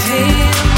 feel